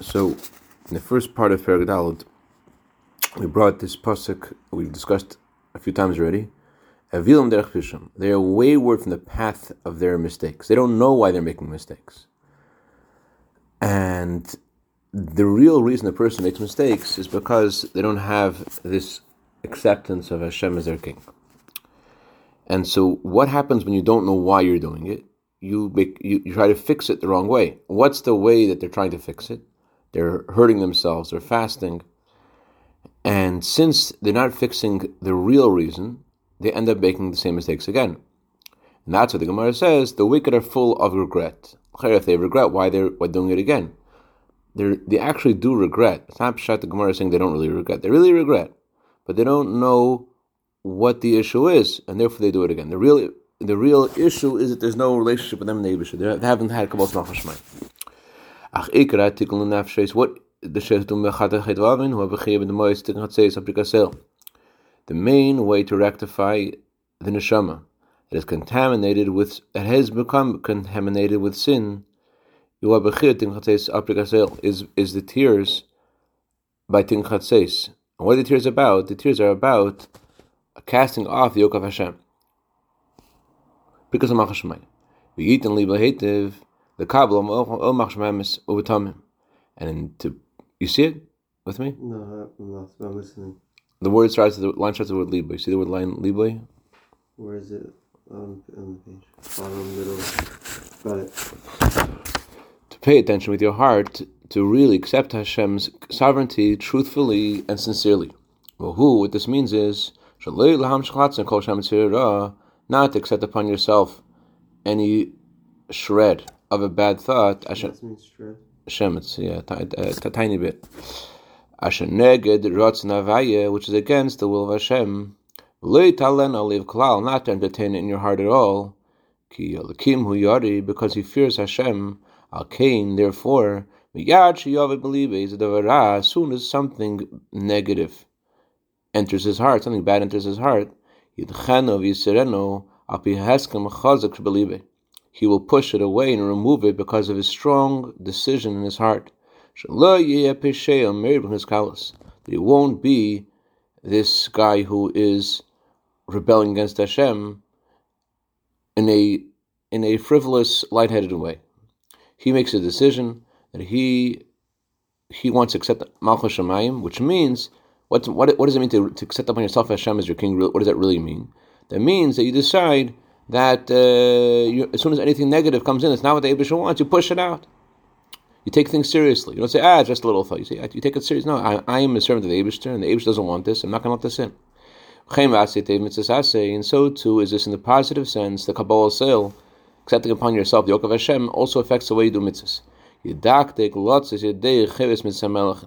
So, in the first part of Pergadalad, we brought this pasuk we've discussed a few times already. Avilam derech pisham. They are wayward from the path of their mistakes. They don't know why they're making mistakes. And the real reason a person makes mistakes is because they don't have this acceptance of Hashem as their king. And so, what happens when you don't know why you're doing it? You make you, you try to fix it the wrong way. What's the way that they're trying to fix it? They're hurting themselves. They're fasting, and since they're not fixing the real reason, they end up making the same mistakes again. And that's what the Gemara says: the wicked are full of regret. If they regret why they're why doing it again, they they actually do regret. It's not shot the Gemara is saying they don't really regret. They really regret, but they don't know what the issue is, and therefore they do it again. The real the real issue is that there's no relationship with them in the. They haven't had Kabbalah Nachashmai. Ach ikra tikul nefshes. What the shestum mechata chedvavin who have a the moist tikul The main way to rectify the neshama that is contaminated with that has become contaminated with sin is is the tears by tinchatses. And what are the tears about? The tears are about casting off the yoke of Hashem. Because of Machashmai. We eat and leave the of Machashmai over time. And to you see it with me? No, I'm not. I'm listening. The word starts. With the line starts with the word. You see the word line? Where is it? On, on the page. Bottom, middle. Got it. To pay attention with your heart to really accept Hashem's sovereignty truthfully and sincerely. Well, who? What this means is not to accept upon yourself any shred of a bad thought. That means shred. Shemitz, yeah, uh, a tiny bit. Asher neged avaya, which is against the will of Hashem. Leitalen aliv klal, not to entertain it in your heart at all. Ki alakim hu yari, because he fears Hashem. Al kain, therefore, miyad sheyavet believe is as soon as something negative enters his heart, something bad enters his heart, he will push it away and remove it because of his strong decision in his heart. That he won't be this guy who is rebelling against Hashem in a in a frivolous, lightheaded way. He makes a decision that he he wants to accept Malchus Shemayim, which means what, what, what does it mean to, to accept upon yourself Hashem as your king? What does that really mean? That means that you decide that uh, you, as soon as anything negative comes in, it's not what the Abishah wants, you push it out. You take things seriously. You don't say, ah, it's just a little thought. You say, ah, you take it seriously. No, I, I am a servant of the Abishah, and the Abishah doesn't want this. I'm not going to let this in. And so too is this in the positive sense, the Kabbalah sale, accepting upon yourself the yoke of Hashem, also affects the way you do mitzvahs to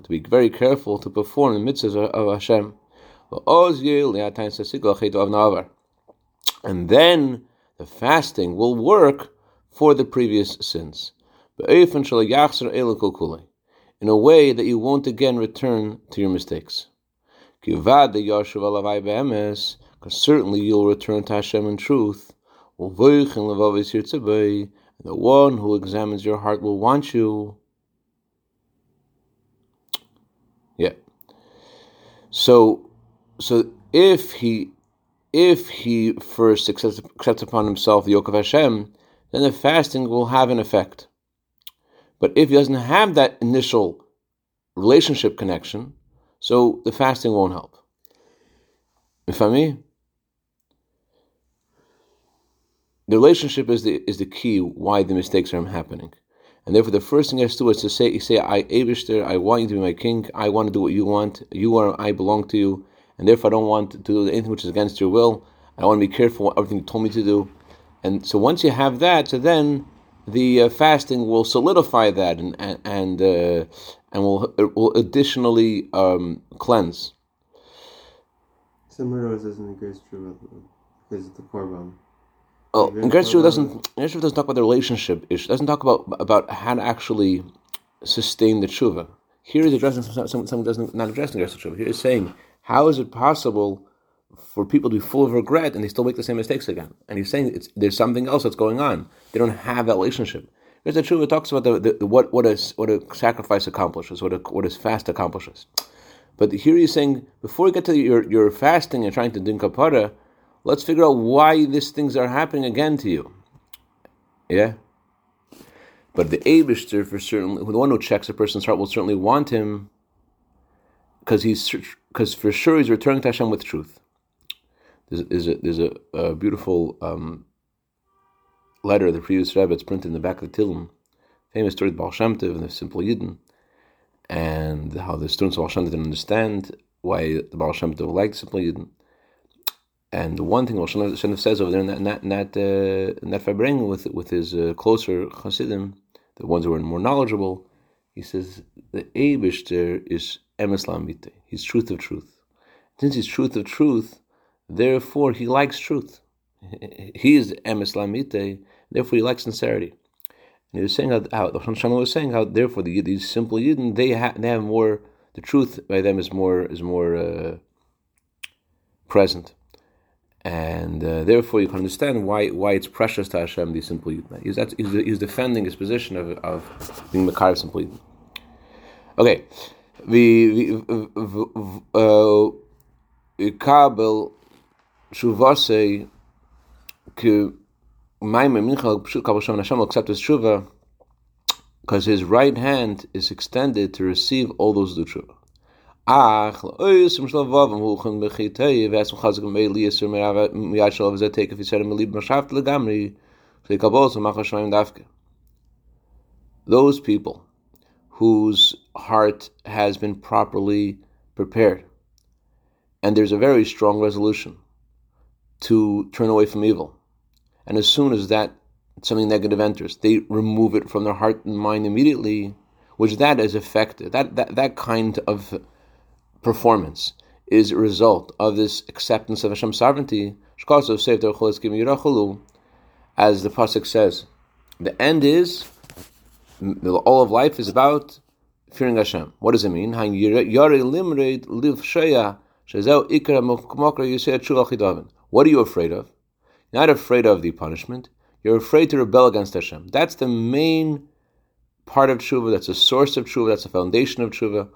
be very careful to perform the mitzvahs of Hashem. And then the fasting will work for the previous sins. In a way that you won't again return to your mistakes. Because certainly you'll return to Hashem in truth the one who examines your heart will want you. Yeah. So, so if he, if he first accepts, accepts upon himself the yoke of Hashem, then the fasting will have an effect. But if he doesn't have that initial relationship connection, so the fasting won't help. If I mean, the relationship is the is the key why the mistakes are happening. And therefore, the first thing he has to do is to say, say, I, Abishter, I want you to be my king. I want to do what you want. You are, I belong to you. And therefore, I don't want to do anything which is against your will. I want to be careful with everything you told me to do. And so once you have that, so then the uh, fasting will solidify that and and and, uh, and will will additionally um, cleanse. Similar in the grace true because it's the korban. Oh, Gertrude doesn't Gertrude doesn't talk about the relationship issue. Doesn't talk about about how to actually sustain the tshuva. Here is addressing someone, someone doesn't not addressing the tshuva. Here is saying, how is it possible for people to be full of regret and they still make the same mistakes again? And he's saying there's something else that's going on. They don't have that relationship. Because the tshuva talks about the, the, the, what what a what a sacrifice accomplishes, what a what a fast accomplishes. But here he's saying before you get to your your fasting and trying to do kapara, let's figure out why these things are happening again to you. Yeah. But the Abishter, for certainly, the one who checks a person's heart will certainly want him because he's because for sure he's returning to Hashem with truth. There's, there's a there's a, a beautiful um, letter the previous Rebbe. It's printed in the back of the Tillim. Famous story of Baal Shem Tov and the simple Yidden, and how the students of Baal Shem Tov didn't understand why the Baal Shem Tov liked simple Yidden. And the one thing Baal Shem Tov says over there in that in that, in that, uh, in that with with his uh, closer Hasidim, the ones who are more knowledgeable, he says the Abishter is emes lamite. He's truth of truth. Since he's truth of truth, therefore he likes truth. He is emes lamite, therefore he likes sincerity. And he was saying how, how the was saying how therefore the, these simple Yidden they, ha, they have more the truth by them is more is more uh, present, and uh, therefore you can understand why why it's precious to Hashem the simple yitna. He's, that's, he's, he's defending his position of, of being makariv simple yitna. Okay, the uh, kabel shuvase k maimim minchal kabel shem Hashem will accept his tshuva because his right hand is extended to receive all those do. Ach, me mer take if said me lib mashaft. Ze kabos. Those people whose heart has been properly prepared. And there's a very strong resolution to turn away from evil. And as soon as that something negative enters, they remove it from their heart and mind immediately, which that is effective. That that that kind of performance is a result of this acceptance of Hashem's sovereignty. As the Pasuk says, the end is all of life is about fearing Hashem. What does it mean? What are you afraid of? You're not afraid of the punishment. You're afraid to rebel against Hashem. That's the main part of tshuva. That's the source of tshuva. That's the foundation of tshuva.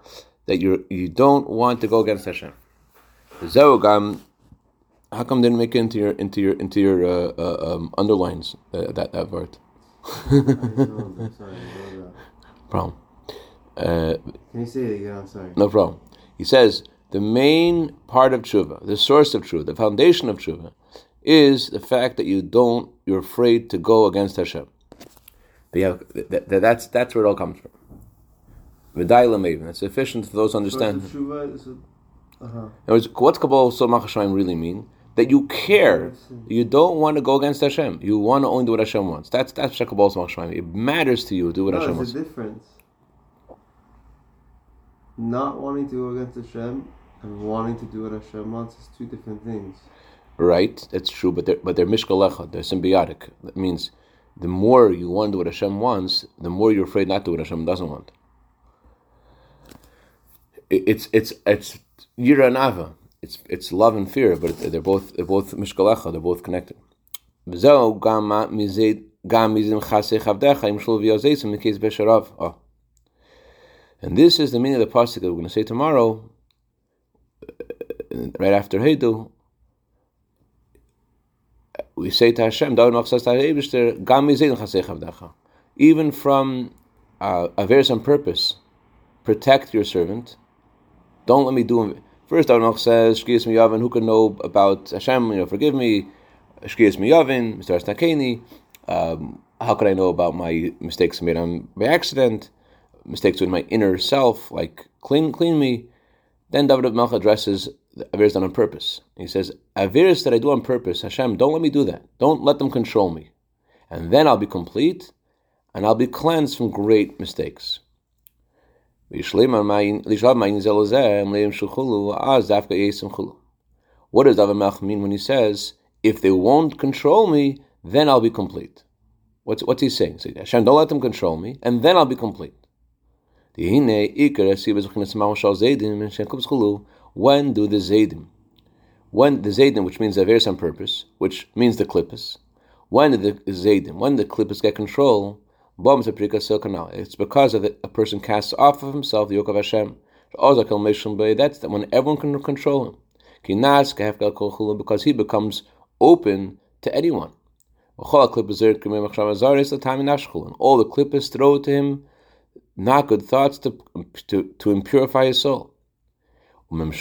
That you you don't want to go against Hashem. How come didn't make it into your into your into your uh, uh, um, underlines uh, that that word? problem. Uh, Can you say it again? I'm sorry. No problem. He says the main part of tshuva, the source of tshuva, the foundation of tshuva, is the fact that you don't, you're afraid to go against Hashem. Have, that, that, that's that's where it all comes from. Maybe that's sufficient for those who understand. uh-huh. words, what's Kabbalah Somach really mean? that you care. You don't want to go against Hashem. You want to only do what Hashem wants. That's that's Shekabal Samach It matters to you to do what no, Hashem wants. There's a difference. Not wanting to go against Hashem and wanting to do what Hashem wants is two different things. Right, that's true, but they're but they're mishkalecha, they're symbiotic. That means the more you want to do what Hashem wants, the more you're afraid not to do what Hashem doesn't want. It's it's it's yira and ava it's it's love and fear, but they're both they're both mishkalecha. They're both connected. Oh. And this is the meaning of the pasuk that we're going to say tomorrow, uh, right after Heidu. We say to Hashem, even from uh, a various on purpose, protect your servant. Don't let me do First, Aronach says, Shkiyas Miyavin, who can know about Hashem, you know, forgive me, Shkiyas Miyavin, Mr. Astakeni, um, how could I know about my mistakes made on by accident, mistakes with my inner self, like clean clean me. Then David Melch addresses the Averis done on purpose. He says, Averis that I do on purpose, Hashem, don't let me do that. Don't let them control me. And then I'll be complete, and I'll be cleansed from great mistakes. What does David Melch mean when he says, if they won't control me, then I'll be complete? What's, what's he saying? So, Hashem, don't let them control me, and then I'll be complete. When do the Zaydim, when the Zaydim, which means Averis on purpose, which means the Klippus, when the Zaydim, when the Klippus get control, It's because of it, a person casts off of himself the yoke of Hashem. That's that when everyone can control him. Because he becomes open to anyone. All the Klippus throw to him not good thoughts to, to, to impurify his soul. And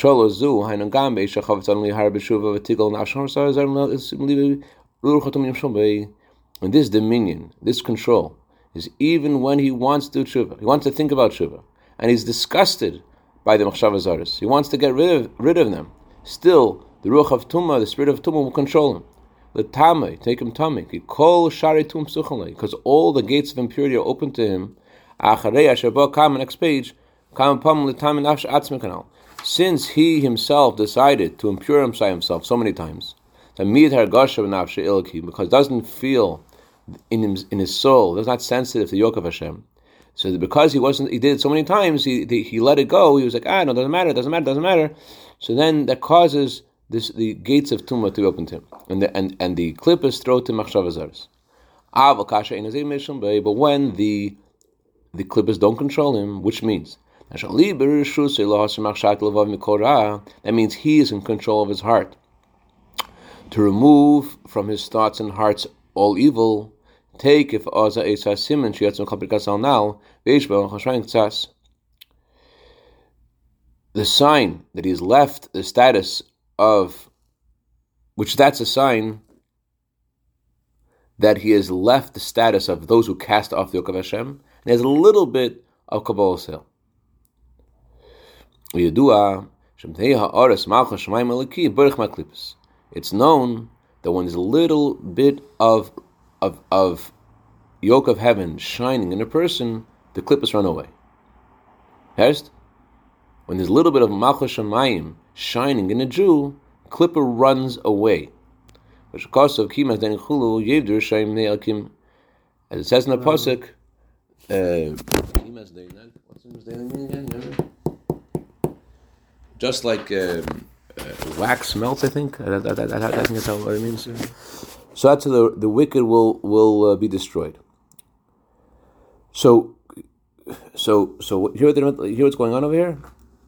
this dominion, this control, is even when he wants to do tshuva. He wants to think about tshuva. And he's disgusted by the machshav zaris. He wants to get rid of, rid of them. Still, the ruach of tumah, the spirit of tumah, will control him. The tamei, take him tamei. He call shari tum because all the gates of impurity are open to him. Next page. Since he himself decided to impure himself so many times, because doesn't feel in his, in his soul, that's not sensitive to the yoke of Hashem. So because he wasn't, he did it so many times, he he let it go. He was like, ah, no, doesn't matter, doesn't matter, doesn't matter. So then that causes this the gates of tumah to be open to him, and the and, and the Klippus throw to machshavazaris. But when the the Klippus don't control him, which means that means he is in control of his heart. To remove from his thoughts and hearts all evil, take if Oza Esa Simon now, the sign that he's left the status of, which that's a sign that he has left the status of those who cast off the Yoke of Hashem, and he has a little bit of Kabbalah sale. It's known that when there's a little bit of of, of yoke of heaven shining in a person, the Klippus run away. First, when there's a little bit of Malchus Shemayim shining in a Jew, klipa runs away. As it says in the pasuk, uh, just like uh, uh, wax melts, I think. I, I, I, I think that's what it means. So that's how the, the wicked will will uh, be destroyed. So, so, so here, here what's going on over here.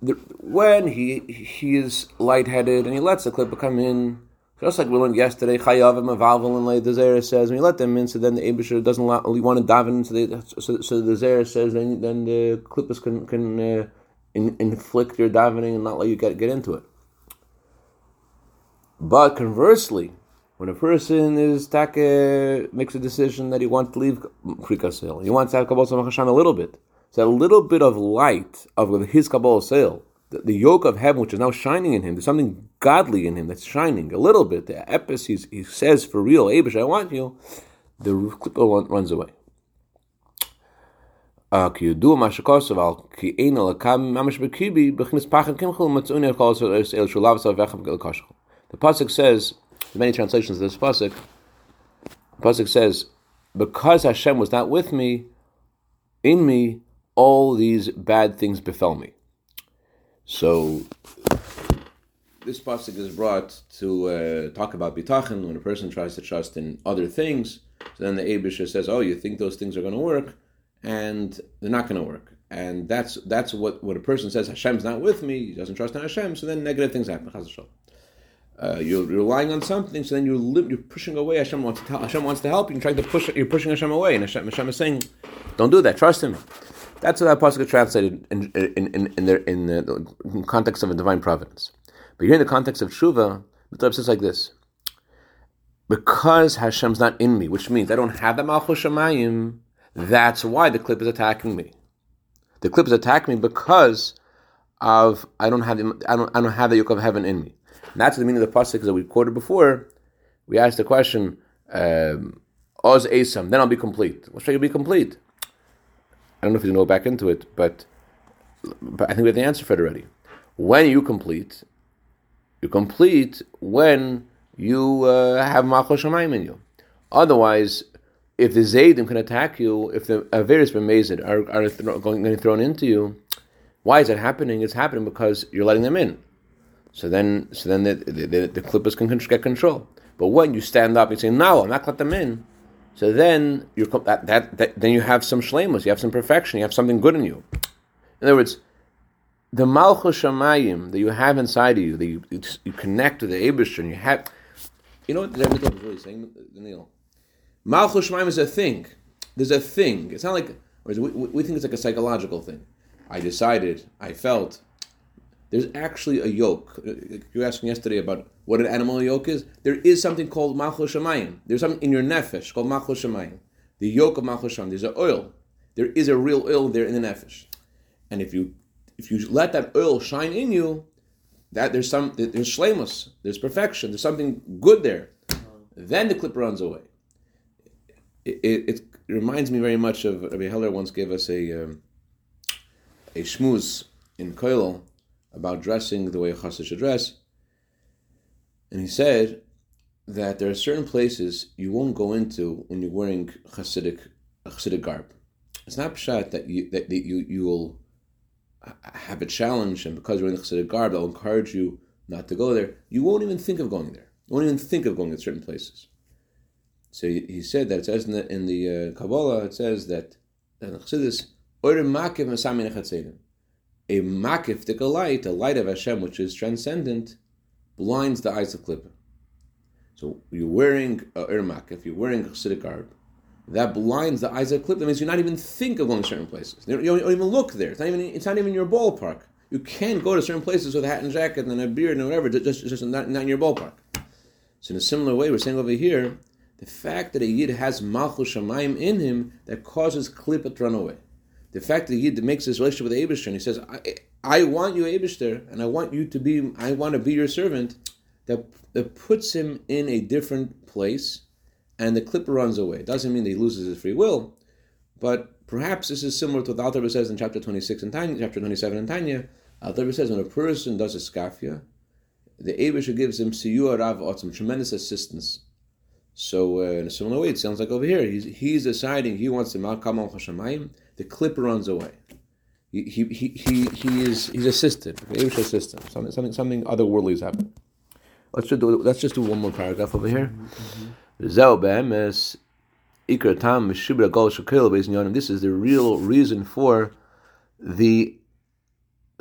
The, when he he is lightheaded and he lets the klipa come in, just like we learned yesterday, Chayavim Avalval and the Zera says, when you let them in, so then the Abishur doesn't want to daven, so, they, so, so the Zera says, then then the Klippus can can uh, in, inflict your davening and not let you get get into it. But conversely, when a person is take makes a decision that he wants to leave Krikasil, he wants to have Kabbalah Hashem a little bit. So a little bit of light of his Kabbalah sale, the, the, yoke of heaven which is now shining in him, there's something godly in him that's shining a little bit. The epis he says for real, Abish, I want you. The klipa runs away. Ah, the pasuk says many translations of this pasuk. The pasuk says, "Because Hashem was not with me, in me, all these bad things befell me." So this pasuk is brought to uh, talk about bitachon when a person tries to trust in other things. So then the Abisha says, "Oh, you think those things are going to work, and they're not going to work." And that's that's what what a person says. Hashem's not with me. He doesn't trust in Hashem. So then negative things happen uh, you're relying on something, so then you're li- you're pushing away. Hashem wants to tell, Hashem wants to help you. You're trying to push. You're pushing Hashem away, and Hashem, Hashem is saying, "Don't do that. Trust Him." That's what that pasuk translated in in in, in, the, in the context of a divine providence. But here in the context of tshuva, the Torah says like this: because Hashem's not in me, which means I don't have the malchus shemayim. That's why the clip is attacking me. The clip is attacking me because of I don't have the, I don't I don't have the yoke of heaven in me. And that's the meaning of the pasuk that we quoted before. We asked the question, um, Oz Asam, then I'll be complete. What should you be complete? I don't know if you know back into it, but, but I think we have the answer for it already. When you complete, you complete when you uh, have Malchus Shemaim in you. Otherwise, if the Zaydim can attack you, if the Averis Bemazid are, are thro- going, getting thrown into you, why is that happening? It's happening because you're letting them in. So then, so then the, the, the, Klippus can get control. But when you stand up and say, "No, I'm not let them in," So then you're that, that, that then you have some shlemus, you have some perfection, you have something good in you. In other words, the malchus shamayim that you have inside of you, that you, you, you connect to the Abishter, and you have, you know what Rebbe is really saying, Neil? Malchus shamayim is a thing. There's a thing. It's not like we, we think it's like a psychological thing. I decided, I felt. There's actually a yoke. You were asking yesterday about what an animal yoke is. There is something called malchus shamayim. There's something in your nefesh called malchus shamayim. The yoke of malchus shamayim. There's an oil. There is a real oil there in the nefesh. And if you if you let that oil shine in you, that there's some there's shlemus, there's perfection, there's something good there. Then the clip runs away. It, it, it reminds me very much of Rabbi Heller once gave us a um, a shmuz in Koilel about dressing the way a chassid should dress, and he said that there are certain places you won't go into when you're wearing chassidic chassidic garb. It's not pshat that you that, that you you will have a challenge, and because you're in the Chassidic garb, they'll encourage you not to go there. You won't even think of going there. You won't even think of going to certain places. So he, he said that it says in the, in the uh, Kabbalah, it says that in Chassidus, a makif, the light, a light of Hashem, which is transcendent, blinds the eyes of Klippa. So you're wearing a uh, if you're wearing a Chassidic garb, that blinds the eyes of clip. That means you're not even think of going to certain places. You don't, even look there. It's not even it's not even your ballpark. You can't go to certain places with a hat and jacket and a beard and whatever. Just just not, not in your ballpark. So in a similar way, we're saying over here, the fact that a yid has malchus shamayim in him that causes klippa to run away. The fact that yid makes this relationship with Abishter and he says, I, I want you Abishter and I want you to be, I want to be your servant, that, that puts him in a different place and the klipa runs away. It doesn't mean that he loses his free will, but perhaps this is similar to what the Alter says in chapter 26 and Tanya, chapter 27 in Tanya. Alter says when a person does a skafia, the Abisha gives him siyua rav some tremendous assistance. So uh, in a similar way, it sounds like over here, he's, he's deciding he wants to malkam al chashamayim, the clip runs away. He, he, he, he, he is he's assisted, the Abisha assistant. Something, something, something otherworldly is happening. Let's just do, let's just do one more paragraph over here. Mm-hmm. This is the real reason for the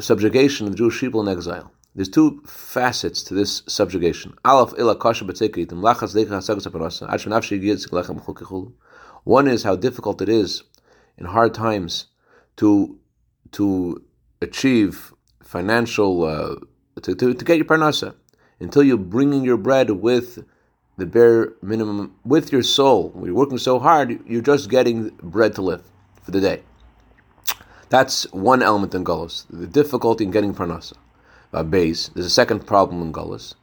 subjugation of the Jewish people in exile. There's two facets to this subjugation. One is how difficult it is in hard times to to achieve financial uh, to, to, to get your parnasa until you're bringing your bread with the bare minimum with your soul. When you're working so hard, you're just getting bread to live for the day. That's one element in Gullus, the difficulty in getting parnasa. Uh, base. There's a second problem in Gullus.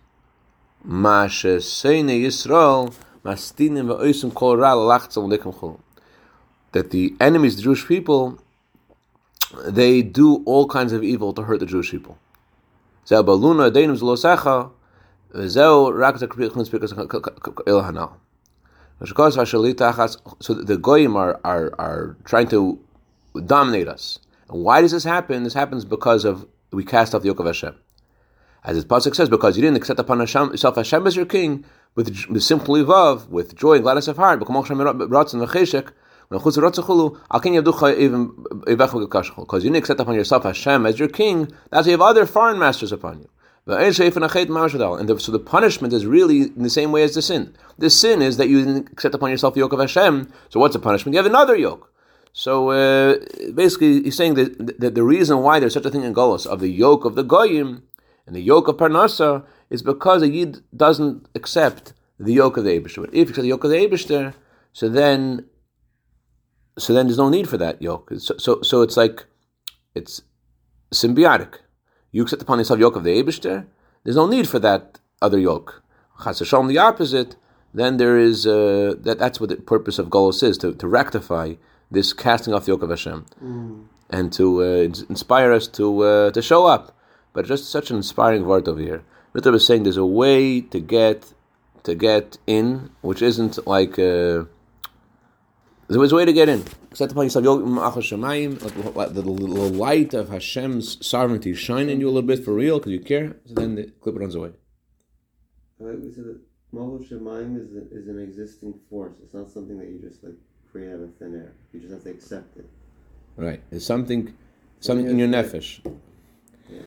That the enemies, the Jewish people, they do all kinds of evil to hurt the Jewish people. So the goyim are, are, are trying to dominate us. And why does this happen? This happens because of we cast off the yoke of Hashem. As the pasuk says, because you didn't accept upon Hashem, yourself Hashem as your king with, with simple love, with joy and gladness of heart. Because you didn't accept upon yourself Hashem as your king, that's why you have other foreign masters upon you. And the, so the punishment is really in the same way as the sin. The sin is that you didn't accept upon yourself the yoke of Hashem. So what's the punishment? You have another yoke. So uh, basically, he's saying that, that the reason why there's such a thing in Golos of the yoke of the Goyim and the yoke of Parnasa is because a Yid doesn't accept the yoke of the Abishter. If you accept the yoke of the Abishter, so then, so then there's no need for that yoke. So, so, so it's like it's symbiotic you accept upon yourself yoke of the Abishter, there's no need for that other yoke. Chas Hashem, the opposite, then there is, uh, that, that's what the purpose of Golos is, to, to rectify this casting off the yoke of Hashem. Mm. And to uh, inspire us to uh, to show up. But just such an inspiring word over here. Ritter was saying there's a way to get to get in, which isn't like uh, there's a way to get in. Set upon yourself the, the, the light of Hashem's sovereignty shine in you a little bit for real because you care. So then the clip runs away. we said that Malchut Shemaim is, a, is an existing force. It's not something that you just like create out of thin air. You just have to accept it. Right. There's something, something in your nefesh.